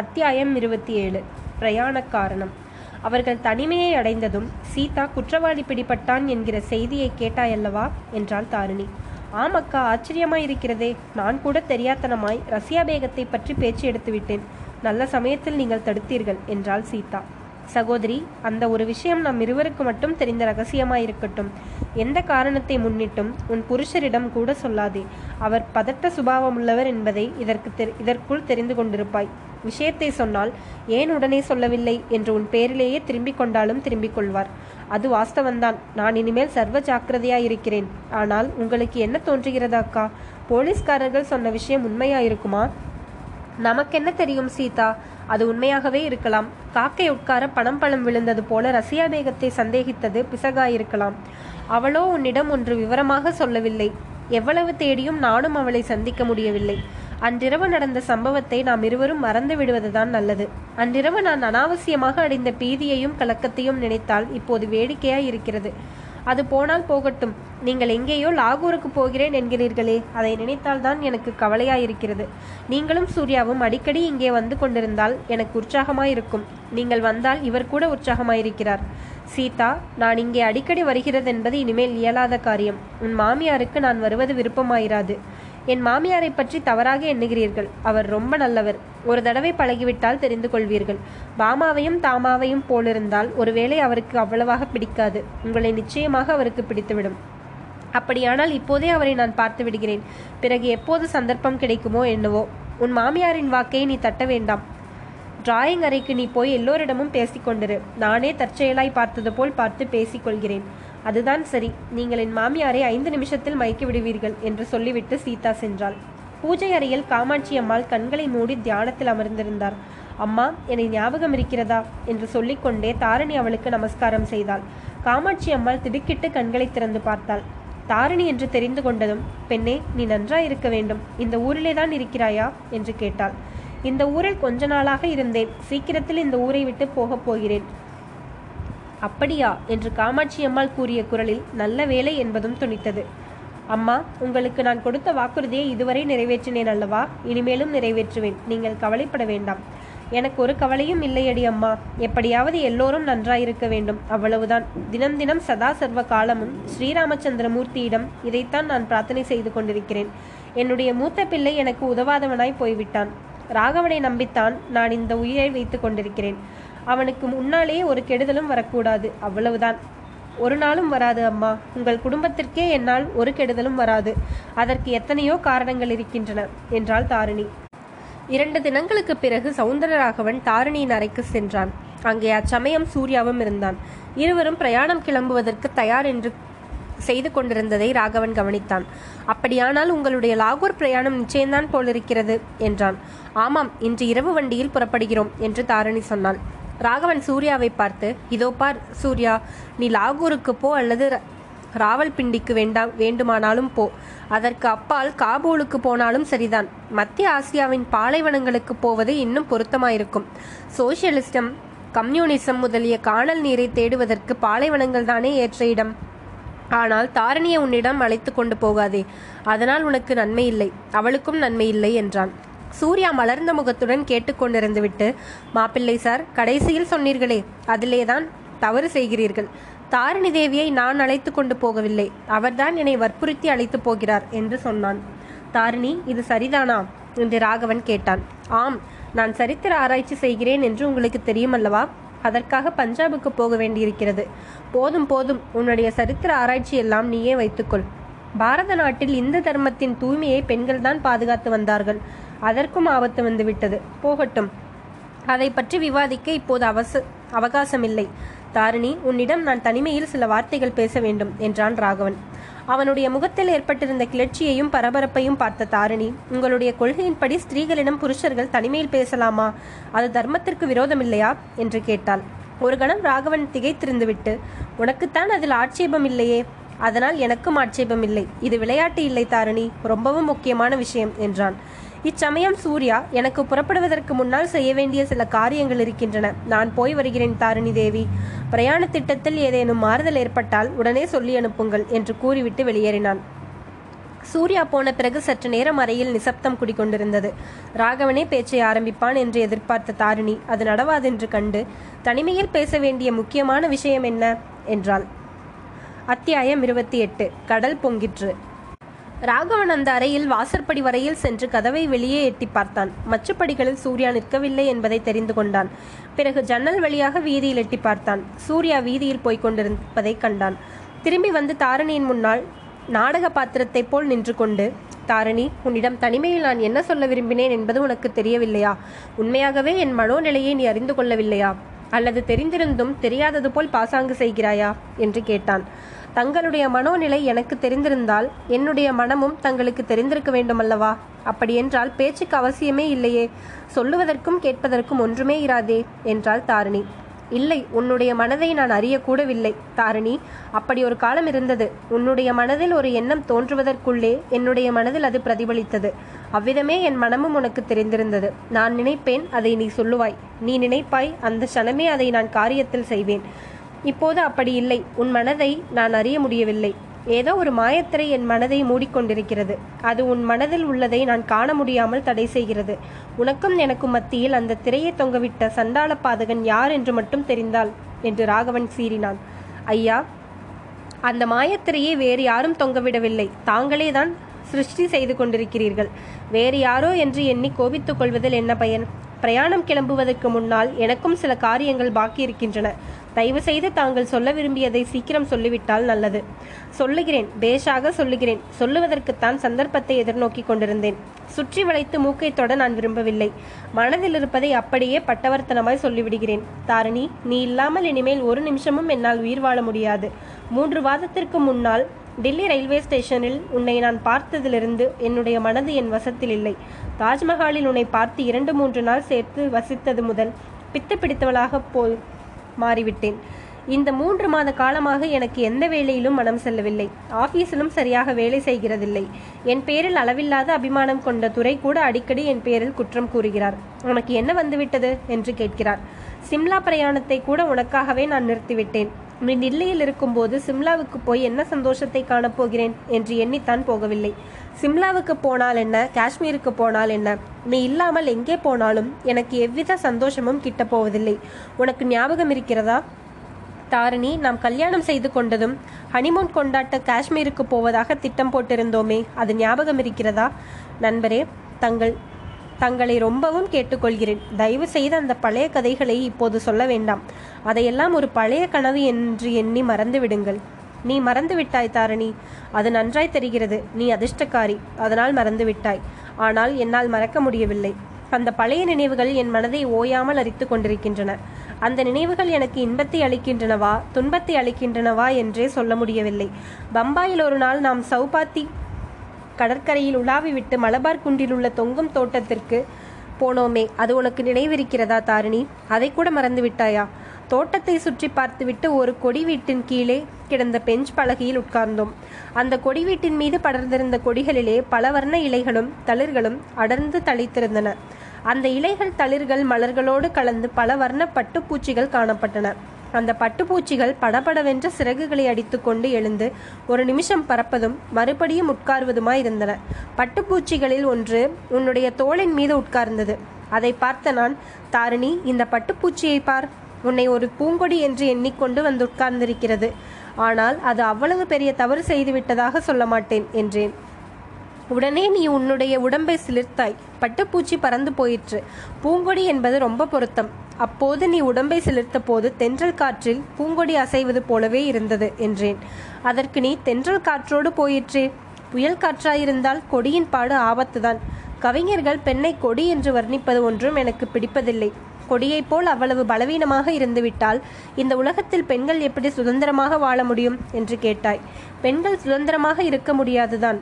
அத்தியாயம் இருபத்தி ஏழு. பிரயாண காரணம். அவர்கள் தனிமையை அடைந்ததும் சீதா குற்றவாளி பிடிபட்டான் என்கிற செய்தியை கேட்டாயல்லவா? என்றாள் தாரிணி. ஆமக்கா ஆச்சரியமாயிருக்கிறதே. நான் கூட தெரியாத்தனமாய் ரஷ்யா பேகத்தை பற்றி பேச்சு எடுத்துவிட்டேன். நல்ல சமயத்தில் நீங்கள் தடுத்தீர்கள் என்றாள் சீதா. சகோதரி அந்த ஒரு விஷயம் நம் இருவருக்கு மட்டும் தெரிந்த ரகசியமாயிருக்கட்டும். எந்த காரணத்தை முன்னிட்டும் உன் புருஷரிடம் கூட சொல்லாதே. அவர் பதட்ட சுபாவமுள்ளவர் என்பதை இதற்கு தெரி இதற்குள் தெரிந்து கொண்டிருப்பாய். விஷயத்தை சொன்னால் ஏன் உடனே சொல்லவில்லை? என்று உன் பேரிலேயே திரும்பிக் கொண்டாலும் திரும்பிக் கொள்வார். அது வாஸ்தவந்தான். நான் இனிமேல் சர்வ ஜாக்கிரதையாயிருக்கிறேன். ஆனால் உங்களுக்கு என்ன தோன்றுகிறதா அக்கா? போலீஸ்காரர்கள் சொன்ன விஷயம் உண்மையாயிருக்குமா? நமக்கென்ன தெரியும் சீதா? அது உண்மையாகவே இருக்கலாம். காக்கை உட்கார பணம் பழம் விழுந்தது போல ரசியா பேகத்தை சந்தேகித்தது பிசகாயிருக்கலாம். அவளோ உன்னிடம் ஒன்று விவரமாக சொல்லவில்லை. எவ்வளவு தேடியும் நானும் அவளை சந்திக்க முடியவில்லை. அன்றிரவு நடந்த சம்பவத்தை நாம் இருவரும் மறந்து விடுவதுதான் நல்லது. அன்றிரவு நான் அனாவசியமாக அடைந்த பீதியையும் கலக்கத்தையும் நினைத்தால் இப்போது வேடிக்கையாய் இருக்கிறது. அது போனால் போகட்டும். நீங்கள் எங்கேயோ லாகூருக்கு போகிறேன் என்கிறீர்களே. அதை நினைத்தால்தான் எனக்கு கவலையாயிருக்கிறது. நீங்களும் சூர்யாவும் அடிக்கடி இங்கே வந்து கொண்டிருந்தால் எனக்கு உற்சாகமாயிருக்கும். நீங்கள் வந்தால் இவர் கூட உற்சாகமாயிருக்கிறார். சீதா நான் இங்கே அடிக்கடி வருகிறது என்பது இனிமேல் இயலாத காரியம். உன் மாமியாருக்கு நான் வருவது விருப்பமாயிராது. என் மாமியாரை பற்றி தவறாக எண்ணுகிறீர்கள். அவர் ரொம்ப நல்லவர். ஒரு தடவை பழகிவிட்டால் தெரிந்து கொள்வீர்கள். பாமாவையும் தாமாவையும் போலிருந்தால் ஒருவேளை அவருக்கு அவ்வளவாக பிடிக்காது. உங்களை நிச்சயமாக அவருக்கு பிடித்துவிடும். அப்படியானால் இப்போதே அவரை நான் பார்த்து விடுகிறேன். பிறகு எப்போது சந்தர்ப்பம் கிடைக்குமோ என்னவோ. உன் மாமியாரின் வாக்கை நீ தட்ட வேண்டாம். டிராயிங் அறைக்கு நீ போய் எல்லோரிடமும் பேசிக்கொண்டிரு. நானே தற்செயலாய் பார்த்தது போல் பார்த்து பேசிக்கொள்கிறேன். அதுதான் சரி. நீங்கள் என் மாமியாரை ஐந்து நிமிஷத்தில் மயக்கி விடுவீர்கள் என்று சொல்லிவிட்டு சீதா சென்றாள். பூஜை அறையில் காமாட்சி அம்மாள் கண்களை மூடி தியானத்தில் அமர்ந்திருந்தார். அம்மா என்னை ஞாபகம் இருக்கிறதா? என்று சொல்லிக்கொண்டே தாரணி அவளுக்கு நமஸ்காரம் செய்தாள். காமாட்சி அம்மாள் திடுக்கிட்டு கண்களை திறந்து பார்த்தாள். தாரணி என்று தெரிந்து கொண்டதும் பெண்ணே நீ நன்றாயிருக்க வேண்டும். இந்த ஊரிலே தான் இருக்கிறாயா? என்று கேட்டாள். இந்த ஊரில் கொஞ்ச நாளாக இருந்தேன். சீக்கிரத்தில் இந்த ஊரை விட்டு போகப் போகிறேன். அப்படியா? என்று காமாட்சி அம்மாள் கூறிய குரலில் நல்ல வேலை என்பதும் துணித்தது. அம்மா உங்களுக்கு நான் கொடுத்த வாக்குறுதியை இதுவரை நிறைவேற்றினேன் அல்லவா? இனிமேலும் நிறைவேற்றுவேன். நீங்கள் கவலைப்பட வேண்டாம். எனக்கு ஒரு கவலையும் இல்லையடி அம்மா. எப்படியாவது எல்லோரும் நன்றாயிருக்க வேண்டும். அவ்வளவுதான். தினம் தினம் சதா சர்வ காலமும் ஸ்ரீராமச்சந்திரமூர்த்தியிடம் இதைத்தான் நான் பிரார்த்தனை செய்து கொண்டிருக்கிறேன். என்னுடைய மூத்த பிள்ளை எனக்கு உதவாதவனாய் போய்விட்டான். ராகவனை நம்பித்தான் நான் இந்த உயிரை வைத்துக் கொண்டிருக்கிறேன். அவனுக்கு முன்னாலே ஒரு கெடுதலும் வரக்கூடாது. அவ்வளவுதான். ஒரு நாளும் வராது அம்மா. உங்கள் குடும்பத்திற்கே என்னால் ஒரு கெடுதலும் வராது. அதற்கு எத்தனையோ காரணங்கள் இருக்கின்றன என்றாள் தாரிணி. இரண்டு தினங்களுக்கு பிறகு சவுந்தரராகவன் தாரிணியின் அறைக்கு சென்றான். அங்கே அச்சமயம் சூர்யாவும் இருந்தான். இருவரும் பிரயாணம் கிளம்புவதற்கு தயார் என்று செய்து கொண்டிருந்ததை ராகவன் கவனித்தான். அப்படியானால் உங்களுடைய லாகூர் பிரயாணம் நிச்சயம்தான் போலிருக்கிறது என்றான். ஆமாம் இன்று இரவு வண்டியில் புறப்படுகிறோம் என்று தாரணி சொன்னாள். ராகவன் சூர்யாவை பார்த்து இதோ பார் சூர்யா நீ லாகூருக்கு போ அல்லது ராவல்பிண்டிக்கு வேண்டாம் வேண்டுமானாலும் போ. அதற்கு அப்பால் காபூலுக்கு போனாலும் சரிதான். மத்திய ஆசியாவின் பாலைவனங்களுக்கு போவது இன்னும் பொருத்தமாயிருக்கும். சோசியலிசம் கம்யூனிசம் முதலிய காணல் நீரை தேடுவதற்கு பாலைவனங்கள் தானே ஏற்ற இடம். ஆனால் தாரணியை உன்னிடம் அழைத்து கொண்டு போகாதே. அதனால் உனக்கு நன்மை இல்லை. அவளுக்கும் நன்மை இல்லை என்றான். சூர்யா மலர்ந்த முகத்துடன் கேட்டுக்கொண்டிருந்து விட்டு மாப்பிள்ளை சார் கடைசியில் சொன்னீர்களே அதிலேதான் தவறு செய்கிறீர்கள். தாரிணி தேவியை நான் அழைத்து கொண்டு போகவில்லை. அவர்தான் என்னை வற்புறுத்தி அழைத்து போகிறார் என்று சொன்னான். தாரிணி இது சரிதானா? என்று ராகவன் கேட்டான். ஆம் நான் சரித்திர ஆராய்ச்சி செய்கிறேன் என்று உங்களுக்கு தெரியுமல்லவா? அதற்காக பஞ்சாபுக்கு போக வேண்டியிருக்கிறது. போதும் போதும் உன்னுடைய சரித்திர ஆராய்ச்சி எல்லாம் நீயே வைத்துக்கொள். பாரத நாட்டில் இந்து தர்மத்தின் தூய்மையை பெண்கள்தான் பாதுகாத்து வந்தார்கள். அதற்கும் ஆபத்து வந்துவிட்டது. போகட்டும். அதை பற்றி விவாதிக்க இப்போது அவச அவகாசமில்லை. தாரிணி உன்னிடம் நான் தனிமையில் சில வார்த்தைகள் பேச வேண்டும் என்றான் ராகவன். அவனுடைய முகத்தில் ஏற்பட்டிருந்த கிளர்ச்சியையும் பரபரப்பையும் பார்த்த தாரிணி உங்களுடைய கொள்கையின்படி ஸ்திரீகளிடம் புருஷர்கள் தனிமையில் பேசலாமா? அது தர்மத்திற்கு விரோதமில்லையா? என்று கேட்டாள். ஒரு கணம் ராகவன் திகைத்திருந்துவிட்டு உனக்குத்தான் அதில் ஆட்சேபம் இல்லையே. அதனால் எனக்கும் ஆட்சேபம் இல்லை. இது விளையாட்டு இல்லை தாரிணி. ரொம்பவும் முக்கியமான விஷயம் என்றான். இச்சமயம் சூர்யா எனக்கு புறப்படுவதற்கு முன்னால் செய்ய வேண்டிய சில காரியங்கள் இருக்கின்றன. நான் போய் வருகிறேன் தாரிணி தேவி. பிரயாண திட்டத்தில் ஏதேனும் மாறுதல் ஏற்பட்டால் உடனே சொல்லி அனுப்புங்கள் என்று கூறிவிட்டு வெளியேறினான். சூர்யா போன பிறகு சற்று நேரம் அறையில் நிசப்தம் குடிக்கொண்டிருந்தது ராகவனே பேச்சை ஆரம்பிப்பான் என்று எதிர்பார்த்த தாரிணி அது நடவாதென்று கண்டு தனிமையில் பேச வேண்டிய முக்கியமான விஷயம் என்ன? என்றாள். அத்தியாயம் இருபத்தி எட்டு. கடல் பொங்கிற்று. ராகவன் அந்த அறையில் வாசற்படி வரையில் சென்று கதவை வெளியே எட்டி பார்த்தான். மச்சுப்படிகளில் சூர்யா நிற்கவில்லை என்பதை தெரிந்து கொண்டான். பிறகு ஜன்னல் வழியாக வீதியில் எட்டி பார்த்தான். சூர்யா வீதியில் போய்க் கொண்டிருப்பதை கண்டான். திரும்பி வந்து தாரணியின் முன்னால் நாடக பாத்திரத்தைப் போல் நின்று கொண்டு தாரணி உன்னிடம் தனிமையில் நான் என்ன சொல்ல விரும்பினேன் என்பது உனக்கு தெரியவில்லையா? உண்மையாகவே என் மனோநிலையை நீ அறிந்து கொள்ளவில்லையா? அல்லது தெரிந்திருந்தும் தெரியாதது போல் பாசாங்கு செய்கிறாயா? என்று கேட்டான். தங்களுடைய மனோநிலை எனக்கு தெரிந்திருந்தால் என்னுடைய மனமும் தங்களுக்கு தெரிந்திருக்க வேண்டுமல்லவா? அப்படியென்றால் பேச்சுக்கு அவசியமே இல்லையே. சொல்லுவதற்கும் கேட்பதற்கும் ஒன்றுமே இராதே என்றாள் தாரிணி. இல்லை உன்னுடைய மனதை நான் அறியக்கூடவில்லை. தாரிணி அப்படி ஒரு காலம் இருந்தது. உன்னுடைய மனதில் ஒரு எண்ணம் தோன்றுவதற்குள்ளே என்னுடைய மனதில் அது பிரதிபலித்தது. அவ்விதமே என் மனமும் உனக்கு தெரிந்திருந்தது. நான் நினைப்பேன் அதை நீ சொல்லுவாய். நீ நினைப்பாய் அந்த க்ஷணமே அதை நான் காரியத்தில் செய்வேன். இப்போது அப்படி இல்லை. உன் மனதை நான் அறிய முடியவில்லை. ஏதோ ஒரு மாயத்திரை என் மனதை மூடிக்கொண்டிருக்கிறது. அது உன் மனதில் உள்ளதை நான் காண முடியாமல் தடை செய்கிறது. உனக்கும் எனக்கும் மத்தியில் அந்த திரையை தொங்கவிட்ட சண்டாள பாதகன் யார் என்று மட்டும் தெரிந்தால் என்று ராகவன் சீறினான். ஐயா அந்த மாயத்திரையை வேறு யாரும் தொங்கவிடவில்லை. தாங்களே தான் சிருஷ்டி செய்து கொண்டிருக்கிறீர்கள். வேறு யாரோ என்று எண்ணி கோபித்துக் கொள்வதில் என்ன பயன்? பிரயாணம் கிளம்புவதற்கு முன்னால் எனக்கும் சில காரியங்கள் பாக்கி இருக்கின்றன. தயவு செய்து தாங்கள் சொல்ல விரும்பியதை சீக்கிரம் சொல்லிவிட்டால் நல்லது. சொல்லுகிறேன் பேஷாக சொல்லுகிறேன். சொல்லுவதற்குத்தான் சந்தர்ப்பத்தை எதிர்நோக்கி கொண்டிருந்தேன். சுற்றி வளைத்து மூக்கை தொட நான் விரும்பவில்லை. மனதில் இருப்பதை அப்படியே பட்டவர்த்தனமாய் சொல்லிவிடுகிறேன். தாரிணி நீ இல்லாமல் இனிமேல் ஒரு நிமிஷமும் என்னால் உயிர் வாழ முடியாது. மூன்று வாதத்திற்கு முன்னால் டெல்லி ரயில்வே ஸ்டேஷனில் உன்னை நான் பார்த்ததிலிருந்து என்னுடைய மனது என் வசத்தில் இல்லை. தாஜ்மஹாலில் உன்னை பார்த்து இரண்டு மூன்று நாள் சேர்த்து வசித்தது முதல் பித்து பிடித்தவளாக போல் மாறிவிட்டேன். இந்த மூன்று மாத காலமாக எனக்கு எந்த வேலையிலும் மனம் செல்லவில்லை. ஆபீஸிலும் சரியாக வேலை செய்கிறதில்லை. என் பேரில் அளவில்லாத அபிமானம் கொண்ட துறை கூட அடிக்கடி என் பேரில் குற்றம் கூறுகிறார். உனக்கு என்ன வந்துவிட்டது? என்று கேட்கிறார். சிம்லா பிரயாணத்தை கூட உனக்காகவே நான் நிறுத்திவிட்டேன். நீ டில்லியில் இருக்கும்போது சிம்லாவுக்கு போய் என்ன சந்தோஷத்தை காணப்போகிறேன் என்று எண்ணித்தான் போகவில்லை. சிம்லாவுக்கு போனால் என்ன? காஷ்மீருக்கு போனால் என்ன? நீ இல்லாமல் எங்கே போனாலும் எனக்கு எவ்வித சந்தோஷமும் கிட்ட போவதில்லை. உனக்கு ஞாபகம் இருக்கிறதா? தாரிணி நாம் கல்யாணம் செய்து கொண்டதும் ஹனிமூன் கொண்டாட்ட காஷ்மீருக்கு போவதாக திட்டம் போட்டிருந்தோமே அது ஞாபகம் இருக்கிறதா? நண்பரே தங்கள் தங்களை ரொம்பவும் கேட்டுக்கொள்கிறேன். தயவு செய்து அந்த பழைய கதைகளை இப்போது சொல்ல வேண்டாம். அதையெல்லாம் ஒரு பழைய கனவு என்று எண்ணி மறந்து விடுங்கள் நீ மறந்து விட்டாய் தாரணி. அது நன்றாய் தெரிகிறது. நீ அதிர்ஷ்டக்காரி. அதனால் மறந்து விட்டாய் ஆனால் என்னால் மறக்க முடியவில்லை. அந்த பழைய நினைவுகள் என் மனதை ஓயாமல் அரித்து கொண்டிருக்கின்றன. அந்த நினைவுகள் எனக்கு இன்பத்தை அளிக்கின்றனவா துன்பத்தை அளிக்கின்றனவா என்றே சொல்ல முடியவில்லை. பம்பாயில் ஒரு நாள் நாம் சௌபாத்தி கடற்கரையில் உலாவிவிட்டு மலபார் குன்றில் உள்ள தொங்கும் தோட்டத்திற்கு போனோமே. அது உனக்கு நினைவிருக்கிறதா தாரிணி? அதை கூட மறந்து விட்டாயா தோட்டத்தை சுற்றி பார்த்துவிட்டு ஒரு கொடி வீட்டின் கீழே கிடந்த பெஞ்ச் பலகையில் உட்கார்ந்தோம். அந்த கொடி வீட்டின் மீது படர்ந்திருந்த கொடிகளிலே பல வர்ண இலைகளும் தளிர்களும் அடர்ந்து தளித்திருந்தன. அந்த இலைகள் தளிர்கள் மலர்களோடு கலந்து பல வர்ண பட்டுப்பூச்சிகள் காணப்பட்டன. அந்த பட்டுப்பூச்சிகள் படபடவென்ற சிறகுகளை அடித்துக்கொண்டு எழுந்து ஒரு நிமிஷம் பறப்பதும் மறுபடியும் உட்கார்வதுமாய் இருந்தன பட்டுப்பூச்சிகளில் ஒன்று உன்னுடைய தோளின் மீது உட்கார்ந்தது. அதை பார்த்த நான் தாரிணி இந்த பட்டுப்பூச்சியை பார். உன்னை ஒரு பூங்கொடி என்று எண்ணிக்கொண்டு வந்து உட்கார்ந்திருக்கிறது ஆனால் அது அவ்வளவு பெரிய தவறு செய்துவிட்டதாக சொல்ல மாட்டேன் என்றேன். உடனே நீ உன்னுடைய உடம்பை சிலிர்த்தாய். பட்டுப்பூச்சி பறந்து போயிற்று. பூங்கொடி என்பது ரொம்ப பொருத்தம். அப்போது நீ உடம்பை சிலிர்த்த போது தென்றல் காற்றில் பூங்கொடி அசைவது போலவே இருந்தது என்றேன். அதற்கு நீ தென்றல் காற்றோடு போயிற்றே. புயல் காற்றாயிருந்தால் கொடியின் பாடு ஆபத்துதான். கவிஞர்கள் பெண்ணை கொடி என்று வர்ணிப்பது ஒன்றும் எனக்கு பிடிப்பதில்லை. கொடியைப் போல் அவ்வளவு பலவீனமாக இருந்துவிட்டால் இந்த உலகத்தில் பெண்கள் எப்படி சுதந்திரமாக வாழ முடியும்? என்று கேட்டாய். பெண்கள் சுதந்திரமாக இருக்க முடியாதுதான்.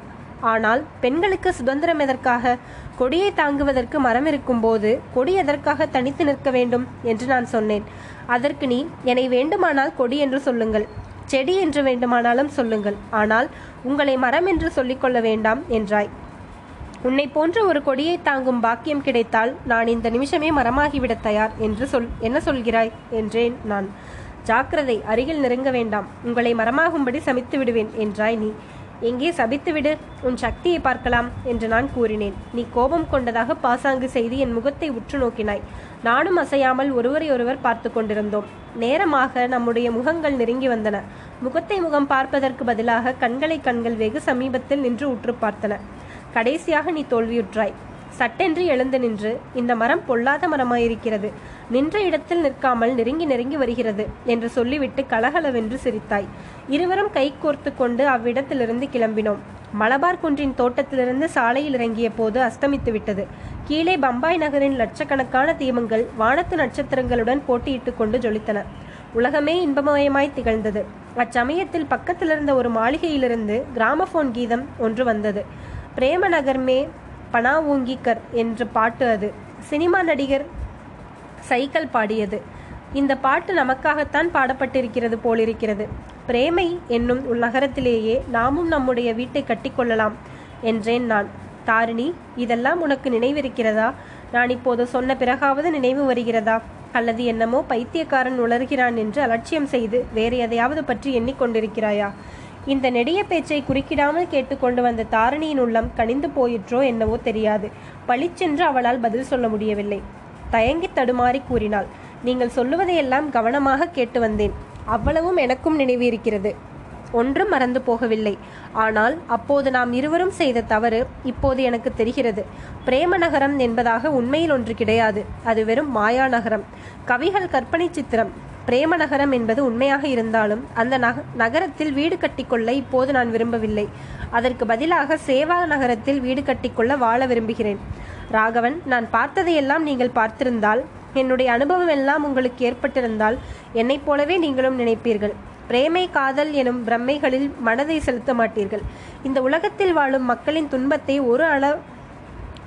ஆனால் பெண்களுக்கு சுதந்திரம் எதற்காக? கொடியை தாங்குவதற்கு மரம் இருக்கும்போது கொடி எதற்காக தனித்து நிற்க வேண்டும் என்று நான் சொன்னேன். அதற்கு நீ என்னை வேண்டுமானால் கொடி என்று சொல்லுங்கள். செடி என்று வேண்டுமானாலும் சொல்லுங்கள். ஆனால் உங்களை மரம் என்று சொல்லிக்கொள்ள வேண்டாம் என்றாய். உன்னை போன்ற ஒரு கொடியை தாங்கும் பாக்கியம் கிடைத்தால் நான் இந்த நிமிஷமே மரமாகிவிட தயார் என்று சொல் என்ன சொல்கிறாய்? என்றேன் நான். ஜாக்கிரதை அருகில் நெருங்க வேண்டாம். உங்களை மரமாகும்படி சமித்து விடுவேன் என்றாய் நீ. எங்கே சபித்துவிடு உன் சக்தியை பார்க்கலாம் என்று நான் கூறினேன். நீ கோபம் கொண்டதாக பாசாங்கு செய்து என் முகத்தை உற்று நோக்கினாய். நானும் அசையாமல் ஒருவரையொருவர் பார்த்து கொண்டிருந்தோம். நேரமாக நம்முடைய முகங்கள் நெருங்கி வந்தன. முகத்தை முகம் பார்ப்பதற்கு பதிலாக கண்களை கண்கள் வெகு சமீபத்தில் நின்று உற்று பார்த்தன. கடைசியாக நீ தோல்வியுற்றாய். சட்டென்று எழுந்து நின்று இந்த மரம் பொல்லாத மரமாயிருக்கிறது. நின்ற இடத்தில் நிற்காமல் நெருங்கி நெருங்கி வருகிறது என்று சொல்லிவிட்டு கலகலவென்று சிரித்தாய். இருவரும் கை கோர்த்து கொண்டு அவ்விடத்திலிருந்து கிளம்பினோம். மலபார் குன்றின் தோட்டத்திலிருந்து சாலையில் இறங்கிய போது அஸ்தமித்து விட்டது. கீழே பம்பாய் நகரின் லட்சக்கணக்கான தீபங்கள் வானத்து நட்சத்திரங்களுடன் போட்டியிட்டு கொண்டு ஜொலித்தன. உலகமே இன்பமயமாய் திகழ்ந்தது. அச்சமயத்தில் பக்கத்தில் இருந்த ஒரு மாளிகையிலிருந்து கிராமபோன் கீதம் ஒன்று வந்தது. பிரேமநகர்மே பனா ஓங்கிக்கர் என்ற பாட்டு அது. சினிமா நடிகர் சைக்கிள் பாடியது. இந்த பாட்டு நமக்காகத்தான் பாடப்பட்டிருக்கிறது போலிருக்கிறது. பிரேமை என்னும் நகரத்திலேயே நாமும் நம்முடைய வீட்டை கட்டிக்கொள்ளலாம் என்றேன் நான். தாரிணி இதெல்லாம் உனக்கு நினைவிருக்கிறதா? நான் இப்போது சொன்ன பிறகாவது நினைவு வருகிறதா? அல்லது என்னமோ பைத்தியக்காரன் உளர்கிறான் என்று அலட்சியம் செய்து வேறு எதையாவது பற்றி எண்ணிக்கொண்டிருக்கிறாயா? இந்த நெடிய பேச்சை குறுக்கிடாமல் கேட்டுக்கொண்டு வந்த தாரணியின் உள்ளம் கனிந்து போயிற்றோ என்னவோ தெரியாது. பளிச்சென்று அவளால் பதில் சொல்ல முடியவில்லை. தயங்கி தடுமாறி கூறினாள் நீங்கள் சொல்லுவதையெல்லாம் கவனமாக கேட்டு வந்தேன். அவ்வளவும் எனக்கும் நினைவு இருக்கிறது. ஒன்றும் மறந்து போகவில்லை. ஆனால் அப்போது நாம் இருவரும் செய்த தவறு இப்போது எனக்கு தெரிகிறது. பிரேம நகரம் என்பதாக உண்மையில் ஒன்று கிடையாது. அது வெறும் மாயா நகரம். கவிகள் கற்பனை சித்திரம். பிரேம நகரம் என்பது உண்மையாக இருந்தாலும் அந்த நக நகரத்தில் வீடு கட்டிக்கொள்ள இப்போது நான் விரும்பவில்லை. அதற்கு பதிலாக சேவா நகரத்தில் வீடு கட்டிக்கொள்ள வாழ விரும்புகிறேன். ராகவன் நான் பார்த்ததையெல்லாம் நீங்கள் பார்த்திருந்தால் என்னுடைய அனுபவம் எல்லாம் உங்களுக்கு ஏற்பட்டிருந்தால் என்னைப் போலவே நீங்களும் நினைப்பீர்கள். பிரேமை காதல் எனும் பிரம்மைகளில் மனதை செலுத்த மாட்டீர்கள். இந்த உலகத்தில் வாழும் மக்களின் துன்பத்தை ஒரு அள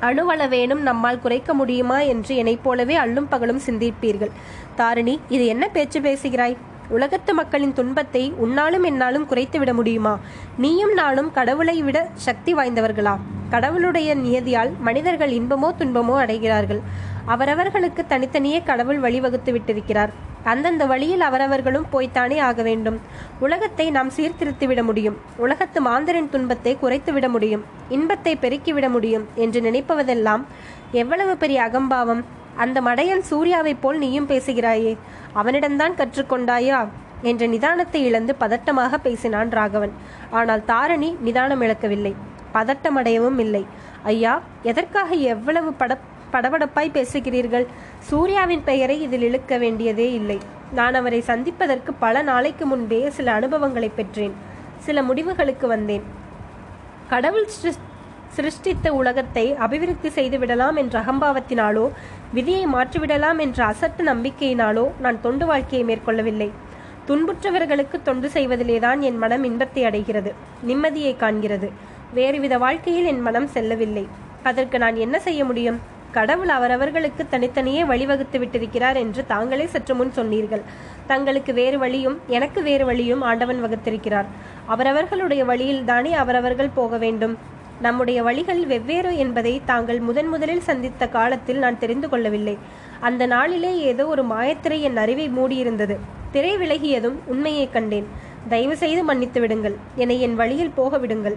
அணுவளவேனும் நம்மால் குறைக்க முடியுமா என்று என்னைப் போலவே அள்ளும் பகலும் சிந்திப்பீர்கள். தாரிணி இது என்ன பேச்சு பேசுகிறாய்? உலகத்து மக்களின் துன்பத்தை உன்னாலும் என்னாலும் குறைத்து விட முடியுமா? நீயும் நானும் கடவுளை விட சக்தி வாய்ந்தவர்களா? கடவுளுடைய நியதியால் மனிதர்கள் இன்பமோ துன்பமோ அடைகிறார்கள். அவரவர்களுக்கு தனித்தனியே கடவுள் வழிவகுத்து விட்டிருக்கிறார். அந்தந்த வழியில் அவரவர்களும் போய்த்தானே ஆக வேண்டும். உலகத்தை நாம் சீர்திருத்தி விட முடியும். உலகத்து மாந்தரின் துன்பத்தை குறைத்து விட முடியும். இன்பத்தை பெருக்கிவிட முடியும் என்று நினைப்பதெல்லாம் எவ்வளவு பெரிய அகம்பாவம். அந்த மடையன் சூர்யாவைப் போல் நீயும் பேசுகிறாயே. அவனிடம்தான் கற்றுக்கொண்டாயா? என்ற நிதானத்தை இழந்து பதட்டமாக பேசினான் ராகவன். ஆனால் தாரணி நிதானம் இழக்கவில்லை. பதட்டமடையவும் இல்லை. ஐயா எதற்காக எவ்வளவு பட படபடப்பாய் பேசுகிறீர்கள்? சூர்யாவின் பெயரை இதில் இழுக்க வேண்டியதே இல்லை. நான் அவரை சந்திப்பதற்கு பல நாளைக்கு முன்பே சில அனுபவங்களை பெற்றேன். சில முடிவுகளுக்கு வந்தேன். கடவுள் சிருஷ்டித்த உலகத்தை அபிவிருத்தி செய்து விடலாம் என்ற அகம்பாவத்தினாலோ விதியை மாற்றிவிடலாம் என்ற அசட்டு நம்பிக்கையினாலோ நான் தொண்டு வாழ்க்கையை மேற்கொள்ளவில்லை. துன்புற்றவர்களுக்கு தொண்டு செய்வதிலேதான் என் மனம் இன்பத்தை அடைகிறது நிம்மதியை காண்கிறது. வேறுவித வாழ்க்கையில் என் மனம் செல்லவில்லை. அதற்கு நான் என்ன செய்ய முடியும்? கடவுள் அவரவர்களுக்கு தனித்தனியே வழிவகுத்து விட்டிருக்கிறார் என்று தாங்களே சற்று முன் சொன்னீர்கள். தங்களுக்கு வேறு வழியும் எனக்கு வேறு வழியும் ஆண்டவன் வகுத்திருக்கிறார். அவரவர்களுடைய வழியில் தானே அவரவர்கள் போக வேண்டும்? நம்முடைய வழிகள் வெவ்வேறு என்பதை தாங்கள் முதன் முதலில் சந்தித்த காலத்தில் நான் தெரிந்து கொள்ளவில்லை. அந்த நாளிலே ஏதோ ஒரு மாயத்திரை என் அறிவை மூடியிருந்தது. திரை விலகியதும் உண்மையை கண்டேன். தயவு செய்து மன்னித்து விடுங்கள். என்னை என் வழியில் போக விடுங்கள்.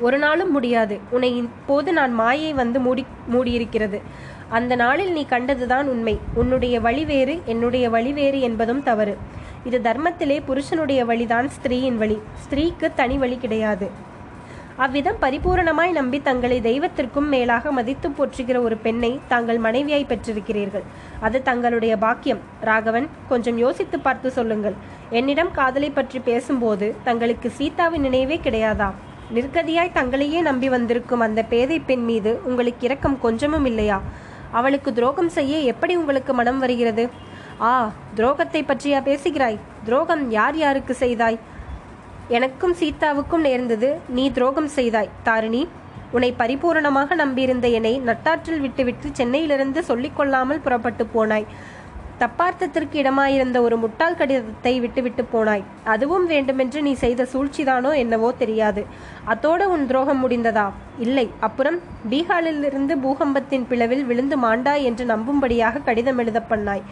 ஒரு நாளும் முடியாது. உன்னை இப்போது நான் மாயை வந்து மூடி மூடியிருக்கிறது. அந்த நாளில் நீ கண்டதுதான் உண்மை. உன்னுடைய வழி வேறு என்னுடைய வழி வேறு என்பதும் தவறு. இது தர்மத்திலே புருஷனுடைய வழிதான் ஸ்திரீயின் வழி. ஸ்திரீக்கு தனி வழி கிடையாது. அவ்விதம் பரிபூரணமாய் நம்பி தங்களை தெய்வத்திற்கும் மேலாக மதித்து போற்றுகிற ஒரு பெண்ணை தாங்கள் மனைவியாய் பெற்றிருக்கிறீர்கள். அது தங்களுடைய பாக்கியம். ராகவன் கொஞ்சம் யோசித்து பார்த்து சொல்லுங்கள். என்னிடம் காதலை பற்றி பேசும்போது தங்களுக்கு சீதாவின் நினைவே கிடையாதா? நிர்கதியாய் தங்களையே நம்பி வந்திருக்கும் அந்த பேதை பெண் மீது உங்களுக்கு இரக்கம் கொஞ்சமும் இல்லையா? அவளுக்கு துரோகம் செய்ய எப்படி உங்களுக்கு மனம் வருகிறது? ஆ துரோகத்தை பற்றியா பேசுகிறாய்? துரோகம் யார் யாருக்கு செய்தாய்? எனக்கும் சீதாவுக்கும் நேர்ந்தது நீ துரோகம் செய்தாய் தாரிணி. உன்னை பரிபூரணமாக நம்பியிருந்த என்னை நட்டாற்றில் விட்டுவிட்டு சென்னையிலிருந்து சொல்லிக் கொள்ளாமல் புறப்பட்டு போனாய். தப்பார்த்தத்திற்கு இடமாயிருந்த ஒரு முட்டாள் கடிதத்தை விட்டுவிட்டு போனாய். அதுவும் வேண்டுமென்று நீ செய்த சூழ்ச்சிதானோ என்னவோ தெரியாது. அத்தோடு உன் துரோகம் முடிந்ததா? இல்லை. அப்புறம் பீகாரிலிருந்து பூகம்பத்தின் பிளவில் விழுந்து மாண்டாய் என்று நம்பும்படியாக கடிதம் எழுத பண்ணாய்.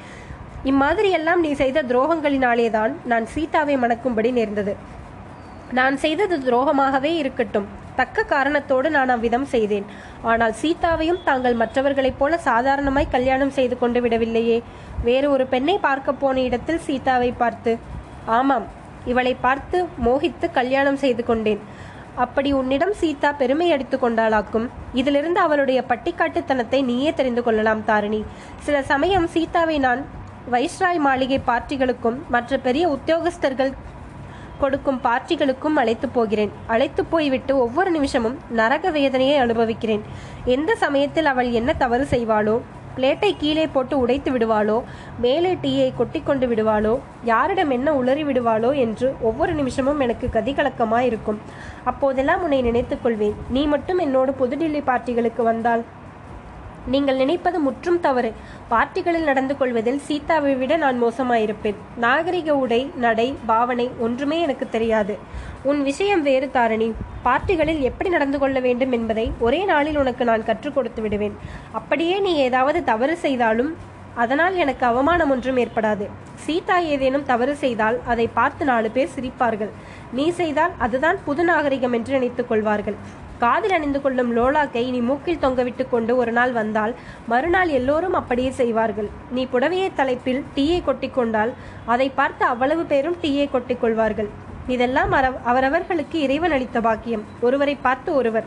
இம்மாதிரியெல்லாம் நீ செய்த துரோகங்களினாலேதான் நான் சீதாவை மணக்கும்படி நேர்ந்தது. நான் செய்தது துரோகமாகவே இருக்கட்டும். தக்க காரணத்தோடு நான் அவ்விதம் செய்தேன். ஆனால் சீதாவையும் தாங்கள் மற்றவர்களைப் போல சாதாரணமாய் கல்யாணம் செய்து கொண்டு விடவில்லையே. வேறு ஒரு பெண்ணை பார்க்க போன இடத்தில் சீதாவை பார்த்து ஆமாம் இவளை பார்த்து மோகித்து கல்யாணம் செய்து கொண்டேன். அப்படி உன்னிடம் சீதா பெருமை அடித்து கொண்டாளாக்கும். இதிலிருந்து அவளுடைய பட்டிக்காட்டுத்தனத்தை நீயே தெரிந்து கொள்ளலாம் தாரிணி. சில சமயம் சீதாவை நான் வைஸ்ராய் மாளிகை பார்ட்டிகளுக்கும் மற்ற பெரிய உத்தியோகஸ்தர்கள் கொடுக்கும் பார்ட்டிகளுக்கும் அழைத்து போகிறேன். அழைத்து போய்விட்டு ஒவ்வொரு நிமிஷமும் நரக வேதனையை அனுபவிக்கிறேன். எந்த சமயத்தில் அவள் என்ன தவறு செய்வாளோ பிளேட்டை கீழே போட்டு உடைத்து விடுவாளோ மேலே டீயை கொட்டி கொண்டு விடுவாளோ யாரிடம் என்ன உளறி விடுவாளோ என்று ஒவ்வொரு நிமிஷமும் எனக்கு கதிகலக்கமாக இருக்கும் அப்போதெல்லாம் உன்னை நினைத்துக்கொள்வேன் நீ மட்டும் என்னோடு புதுடில்லி பார்ட்டிகளுக்கு வந்தால் நீங்கள் நினைப்பது முற்றும் தவறு. பார்ட்டிகளில் நடந்து கொள்வதில் சீதாவை விட நான் மோசமாயிருப்பேன். நாகரிக உடை நடை பாவனை ஒன்றுமே எனக்கு தெரியாது. உன் விஷயம் வேறு தாரணி. பார்ட்டிகளில் எப்படி நடந்து கொள்ள வேண்டும் என்பதை ஒரே நாளில் உனக்கு நான் கற்றுக் கொடுத்து விடுவேன். அப்படியே நீ ஏதாவது தவறு செய்தாலும் அதனால் எனக்கு அவமானம் ஒன்றும் ஏற்படாது. சீதா ஏதேனும் தவறு செய்தால் அதை பார்த்து நாலு பேர் சிரிப்பார்கள். நீ செய்தால் அதுதான் புது நாகரிகம் என்று நினைத்துக் கொள்வார்கள். காதில் அணிந்து கொள்ளும் லோலாக்கை நீ மூக்கில் தொங்கவிட்டு கொண்டு ஒரு நாள் வந்தால் மறுநாள் எல்லோரும் அப்படியே செய்வார்கள். நீ புடவையை தலைப்பில் டீயை கொட்டிக்கொண்டால் அதை பார்த்து அவ்வளவு பேரும் டீயை கொட்டிக்கொள்வார்கள் இதெல்லாம் அரவ- அவரவர்களுக்கு இறைவன் அளித்த பாக்கியம். ஒருவரை பார்த்து ஒருவர்.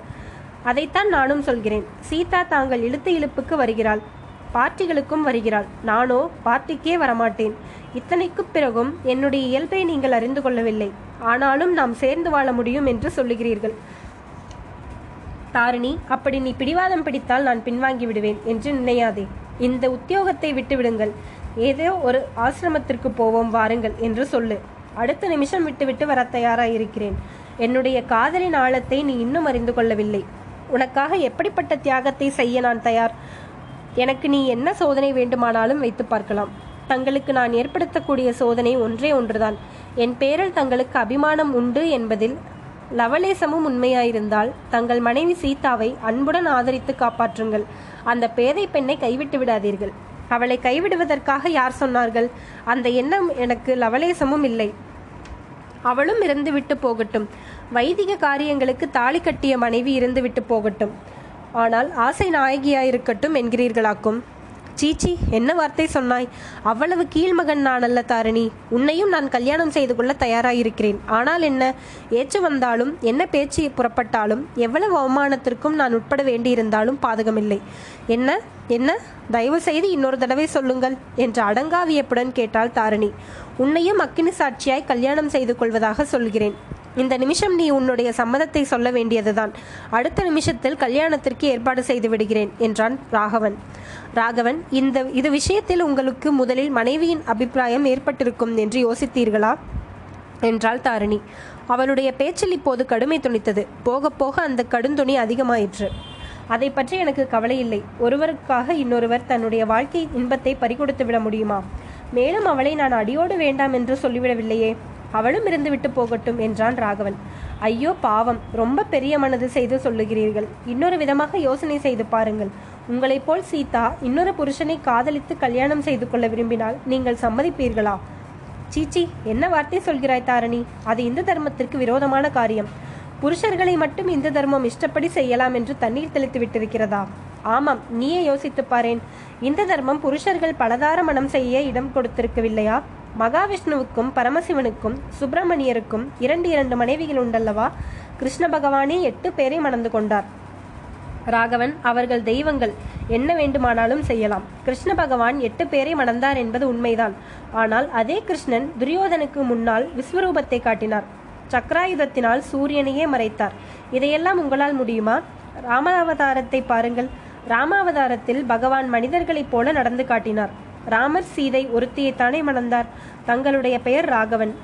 அதைத்தான் நானும் சொல்கிறேன். சீதா தாங்கள் இழுத்து இழுப்புக்கு வருகிறாள். பார்ட்டிகளுக்கும் வருகிறாள். நானோ பார்ட்டிக்கே வரமாட்டேன். இத்தனைக்குப் பிறகும் என்னுடைய இயல்பை நீங்கள் அறிந்து கொள்ளவில்லை. ஆனாலும் நாம் சேர்ந்து வாழ முடியும் என்று சொல்லுகிறீர்கள். தாரிணி அப்படி நீ பிடிவாதம் பிடித்தால் நான் பின்வாங்கி விடுவேன் என்று நினையாதே. இந்த உத்தியோகத்தை விட்டுவிடுங்கள் ஏதோ ஒரு ஆசிரமத்திற்கு போவோம் வாருங்கள் என்று சொல்லு. அடுத்த நிமிஷம் விட்டுவிட்டு வர தயாராயிருக்கிறேன். என்னுடைய காதலின் ஆழத்தை நீ இன்னும் அறிந்து கொள்ளவில்லை. உனக்காக எப்படிப்பட்ட தியாகத்தை செய்ய நான் தயார்? எனக்கு நீ என்ன சோதனை வேண்டுமானாலும் வைத்து பார்க்கலாம். தங்களுக்கு நான் ஏற்படுத்தக்கூடிய சோதனை ஒன்றே ஒன்றுதான். என் பேரில் தங்களுக்கு அபிமானம் உண்டு என்பதில் லவலேசமும் உண்மையாயிருந்தால் தங்கள் மனைவி சீதாவை அன்புடன் ஆதரித்து காப்பாற்றுங்கள். அந்த பேதை பெண்ணை கைவிட்டு விடாதீர்கள். அவளை கைவிடுவதற்காக யார் சொன்னார்கள்? அந்த எண்ணம் எனக்கு லவலேசமும் இல்லை. அவளும் இருந்து விட்டு போகட்டும். வைதிக காரியங்களுக்கு தாலி கட்டிய மனைவி இருந்து விட்டு போகட்டும். ஆனால் ஆசை நாயகியாயிருக்கட்டும் என்கிறீர்களாக்கும். சீச்சி என்ன வார்த்தை சொன்னாய்? அவ்வளவு கீழ்மகன் நான் அல்ல தாரிணி. உன்னையும் நான் கல்யாணம் செய்து கொள்ள தயாராயிருக்கிறேன். ஆனால் என்ன? ஏற்று வந்தாலும் என்ன பேச்சு புறப்பட்டாலும் எவ்வளவு அவமானத்திற்கும் நான் உட்பட வேண்டியிருந்தாலும் பாதகமில்லை. என்ன? என்ன? தயவு செய்து இன்னொரு தடவை சொல்லுங்கள் என்று அடங்காவியப்புடன் கேட்டாள் தாரிணி. உன்னையும் அக்கினி சாட்சியாய் கல்யாணம் செய்து கொள்வதாக சொல்கிறேன். இந்த நிமிஷம் நீ உன்னுடைய சம்மதத்தை சொல்ல வேண்டியதுதான். அடுத்த நிமிஷத்தில் கல்யாணத்திற்கு ஏற்பாடு செய்து விடுகிறேன் என்றான் ராகவன். ராகவன் இந்த இது விஷயத்தில் உங்களுக்கு முதலில் மனைவியின் அபிப்பிராயம் ஏற்பட்டிருக்கும் என்று யோசித்தீர்களா? என்றாள் தாரிணி. அவளுடைய பேச்சில் இப்போது கடுமை துணித்தது. போக போக அந்த கடுந்துணி அதிகமாயிற்று. அதை பற்றி எனக்கு கவலை இல்லை. ஒருவருக்காக இன்னொருவர் தன்னுடைய வாழ்க்கை இன்பத்தை பறிகொடுத்து விட முடியுமா? மேலும் அவளை நான் அடியோடு வேண்டாம் என்று சொல்லிவிடவில்லையே. அவளும் இருந்துவிட்டு போகட்டும் என்றான் ராகவன். ஐயோ பாவம். ரொம்ப பெரிய மனது செய்து சொல்லுகிறீர்கள். இன்னொரு விதமாக யோசனை செய்து பாருங்கள். உங்களைப் போல் சீதா இன்னொரு புருஷனை காதலித்து கல்யாணம் செய்து கொள்ள விரும்பினால் நீங்கள் சம்மதிப்பீர்களா? சீச்சி என்ன வார்த்தை சொல்கிறாய் தாரணி? அது இந்து தர்மத்திற்கு விரோதமான காரியம். புருஷர்களை மட்டும் இந்து தர்மம் இஷ்டப்படி செய்யலாம் என்று தண்ணீர் தெளித்து விட்டிருக்கிறதா? ஆமாம் நீயே யோசித்துப் பாரேன். இந்த தர்மம் புருஷர்கள் பலதார மனம் செய்ய இடம் கொடுத்திருக்கவில்லையா? மகாவிஷ்ணுவுக்கும் பரமசிவனுக்கும் சுப்பிரமணியருக்கும் இரண்டு இரண்டு மனைவிகள் உண்டல்லவா? கிருஷ்ண பகவானே எட்டு பேரை மணந்து கொண்டார். ராகவன் அவர்கள் தெய்வங்கள். என்ன வேண்டுமானாலும் செய்யலாம். கிருஷ்ண பகவான் எட்டு பேரை மணந்தார் என்பது உண்மைதான். ஆனால் அதே கிருஷ்ணன் துரியோதனுக்கு முன்னால் விஸ்வரூபத்தை காட்டினார். சக்கராயுதத்தினால் சூரியனையே மறைத்தார். இதையெல்லாம் உங்களால் முடியுமா? ராமாவதாரத்தை பாருங்கள். ராமாவதாரத்தில் பகவான் மனிதர்களைப் போல நடந்து காட்டினார். ராமர் சீதை ஒருத்தியைத்தானே மணந்தார். தங்களுடைய பெயர் ராகவன்.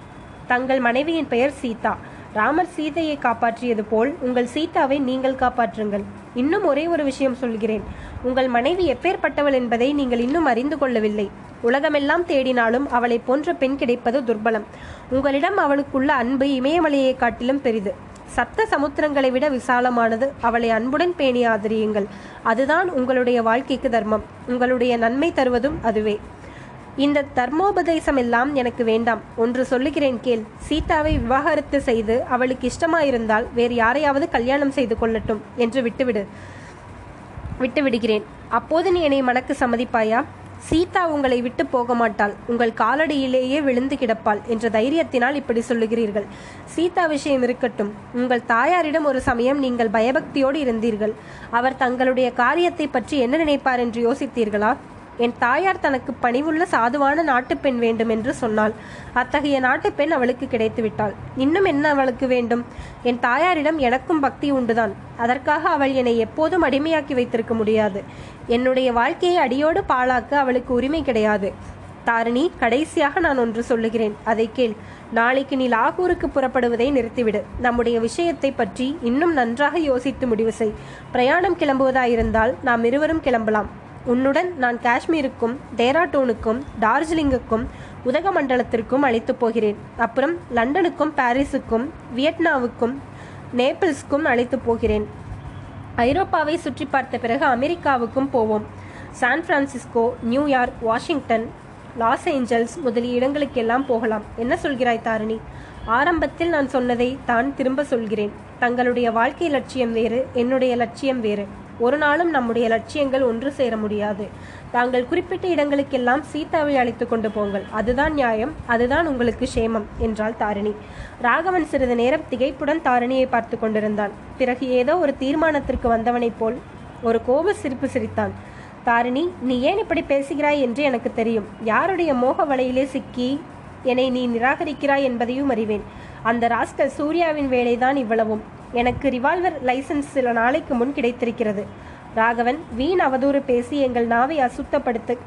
தங்கள் மனைவியின் பெயர் சீதா. ராமர் சீதையை காப்பாற்றியது போல் உங்கள் சீதாவை நீங்கள் காப்பாற்றுங்கள். இன்னும் ஒரே ஒரு விஷயம் சொல்கிறேன். உங்கள் மனைவி எப்பேற்பட்டவள் என்பதை நீங்கள் இன்னும் அறிந்து கொள்ளவில்லை. உலகமெல்லாம் தேடினாலும் அவளைப் போன்ற பெண் கிடைப்பது துர்பலம். உங்களிடம் அவளுக்குள்ள அன்பு இமயமலையை காட்டிலும் பெரிது. சப்த சமுத்திரங்களை விட விசாலமானது அவளை அன்புடன் பேணி ஆதரியுங்கள். அதுதான் உங்களுடைய வாழ்க்கைக்கு தர்மம். உங்களுடைய நன்மை தருவதும் அதுவே. இந்த தர்மோபதேசம் எல்லாம் எனக்கு வேண்டாம். ஒன்று சொல்லுகிறேன் கேள். சீதாவை விவாகரத்து செய்து அவளுக்கு இஷ்டமாயிருந்தால் வேறு யாரையாவது கல்யாணம் செய்து கொள்ளட்டும் என்று விட்டுவிடு. விட்டு விடுகிறேன் அப்போது நீ என்னை மனக்கு சம்மதிப்பாயா? சீதா உங்களை விட்டு போக மாட்டாள். உங்கள் காலடியிலேயே விழுந்து கிடப்பாள் என்ற தைரியத்தினால் இப்படி சொல்லுகிறீர்கள். சீதா விஷயம் இருக்கட்டும். உங்கள் தாயாரிடம் ஒரு சமயம் நீங்கள் பயபக்தியோடு இருந்தீர்கள். அவர் தங்களுடைய காரியத்தை பற்றி என்ன நினைப்பார் என்று யோசித்தீர்களா? என் தாயார் தனக்கு பணிவுள்ள சாதுவான நாட்டுப்பெண் வேண்டும் என்று சொன்னாள். அத்தகைய நாட்டுப்பெண் அவளுக்கு கிடைத்து விட்டாள். இன்னும் என்ன அவளுக்கு வேண்டும்? என் தாயாரிடம் எனக்கும் பக்தி உண்டுதான். அதற்காக அவள் என்னை எப்போதும் அடிமையாக்கி வைத்திருக்க முடியாது. என்னுடைய வாழ்க்கையை அடியோடு பாழாக்க அவளுக்கு உரிமை கிடையாது. தாரிணி கடைசியாக நான் ஒன்று சொல்லுகிறேன். அதை கேள். நாளைக்கு நீ லாகூருக்கு புறப்படுவதை நிறுத்திவிடு. நம்முடைய விஷயத்தை பற்றி இன்னும் நன்றாக யோசித்து முடிவு செய். பிரயாணம் கிளம்புவதாயிருந்தால் நாம் இருவரும் கிளம்பலாம். உன்னுடன் நான் காஷ்மீருக்கும் டேராடூனுக்கும் டார்ஜிலிங்குக்கும் உதகமண்டலத்திற்கும் அழைத்து போகிறேன். அப்புறம் லண்டனுக்கும் பாரிஸுக்கும் வியட்நாவுக்கும் நேபிள்ஸ்க்கும் அழைத்து போகிறேன். ஐரோப்பாவை சுற்றி பார்த்த பிறகு அமெரிக்காவுக்கும் போவோம். San Francisco New York Washington Los Angeles முதலிய இடங்களுக்கெல்லாம் போகலாம். என்ன சொல்கிறாய் தாரிணி? ஆரம்பத்தில் நான் சொன்னதை தான் திரும்ப சொல்கிறேன். தங்களுடைய வாழ்க்கை லட்சியம் வேறு என்னுடைய லட்சியம் வேறு. ஒரு நாளும் நம்முடைய லட்சியங்கள் ஒன்று சேர முடியாது. தாங்கள் குறிப்பிட்ட இடங்களுக்கெல்லாம் சீதாவை அழைத்து கொண்டு போங்கள். அதுதான் நியாயம் அதுதான் உங்களுக்கு சேமம் என்றாள் தாரிணி. ராகவன் சிறிது நேரம் திகைப்புடன் தாரிணியை பார்த்து கொண்டிருந்தான். பிறகு ஏதோ ஒரு தீர்மானத்திற்கு வந்தவனைப் போல் ஒரு கோப சிரிப்பு சிரித்தான். தாரிணி நீ ஏன் இப்படி பேசுகிறாய்? என்று எனக்கு தெரியும். யாருடைய மோக வலையிலே சிக்கி என்னை நீ நிராகரிக்கிறாய் என்பதையும் அறிவேன். அந்த ராஸ்கல் சூர்யாவின் வேலைதான் இவ்வளவும். எனக்கு ரிவால்வர் லைசன்ஸ் சில நாளைக்கு முன் கிடைத்திருக்கிறது. ராகவன் வீண் அவதூறு பேசி எங்கள் நாவை அசுத்தப்படுத்த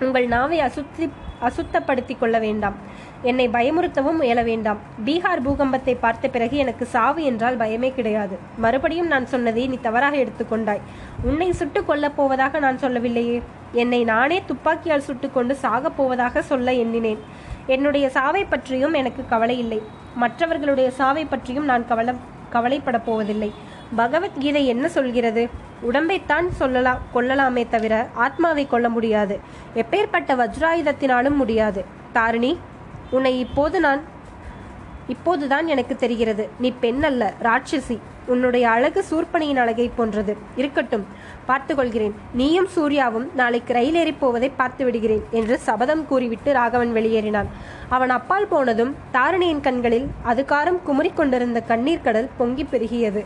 உங்கள் நாவை அசுத்தி அசுத்தப்படுத்தி கொள்ள வேண்டாம். என்னை பயமுறுத்தவும் முயல வேண்டாம். பீகார் பூகம்பத்தை பார்த்த பிறகு எனக்கு சாவு என்றால் பயமே கிடையாது. மறுபடியும் நான் சொன்னதை நீ தவறாக எடுத்துக்கொண்டாய் உன்னை சுட்டு கொல்லப் போவதாக நான் சொல்லவில்லையே. என்னை நானே துப்பாக்கியால் சுட்டுக்கொண்டு சாகப் போவதாக சொல்ல எண்ணினேன். என்னுடைய சாவை பற்றியும் எனக்கு கவலை இல்லை. மற்றவர்களுடைய சாவை பற்றியும் நான் கவலை கவலைப்பட போவதில்லை. பகவத்கீதை என்ன சொல்கிறது? உடம்பைத்தான் சொல்லலாம் கொல்லலாமே தவிர ஆத்மாவை கொல்ல முடியாது. எப்பேற்பட்ட வஜ்ராயுதத்தினாலும் முடியாது. தாரிணி உன்னை இப்போது நான் இப்போதுதான் எனக்கு தெரிகிறது நீ பெண் அல்ல ராட்சசி. உன்னுடைய அழகு சூர்பனியின் அழகை போன்றது. இருக்கட்டும் பார்த்து கொள்கிறேன் நீயும் சூர்யாவும் நாளைக்கு ரயில் ஏறி போவதை பார்த்து விடுகிறேன் என்று சபதம் கூறிவிட்டு ராகவன் வெளியேறினான். அவன் அப்பால் போனதும் தாரிணியின் கண்களில் அதுகாரம் குமுறிக்கொண்டிருந்த கண்ணீர் கடல் பொங்கி பெருகியது.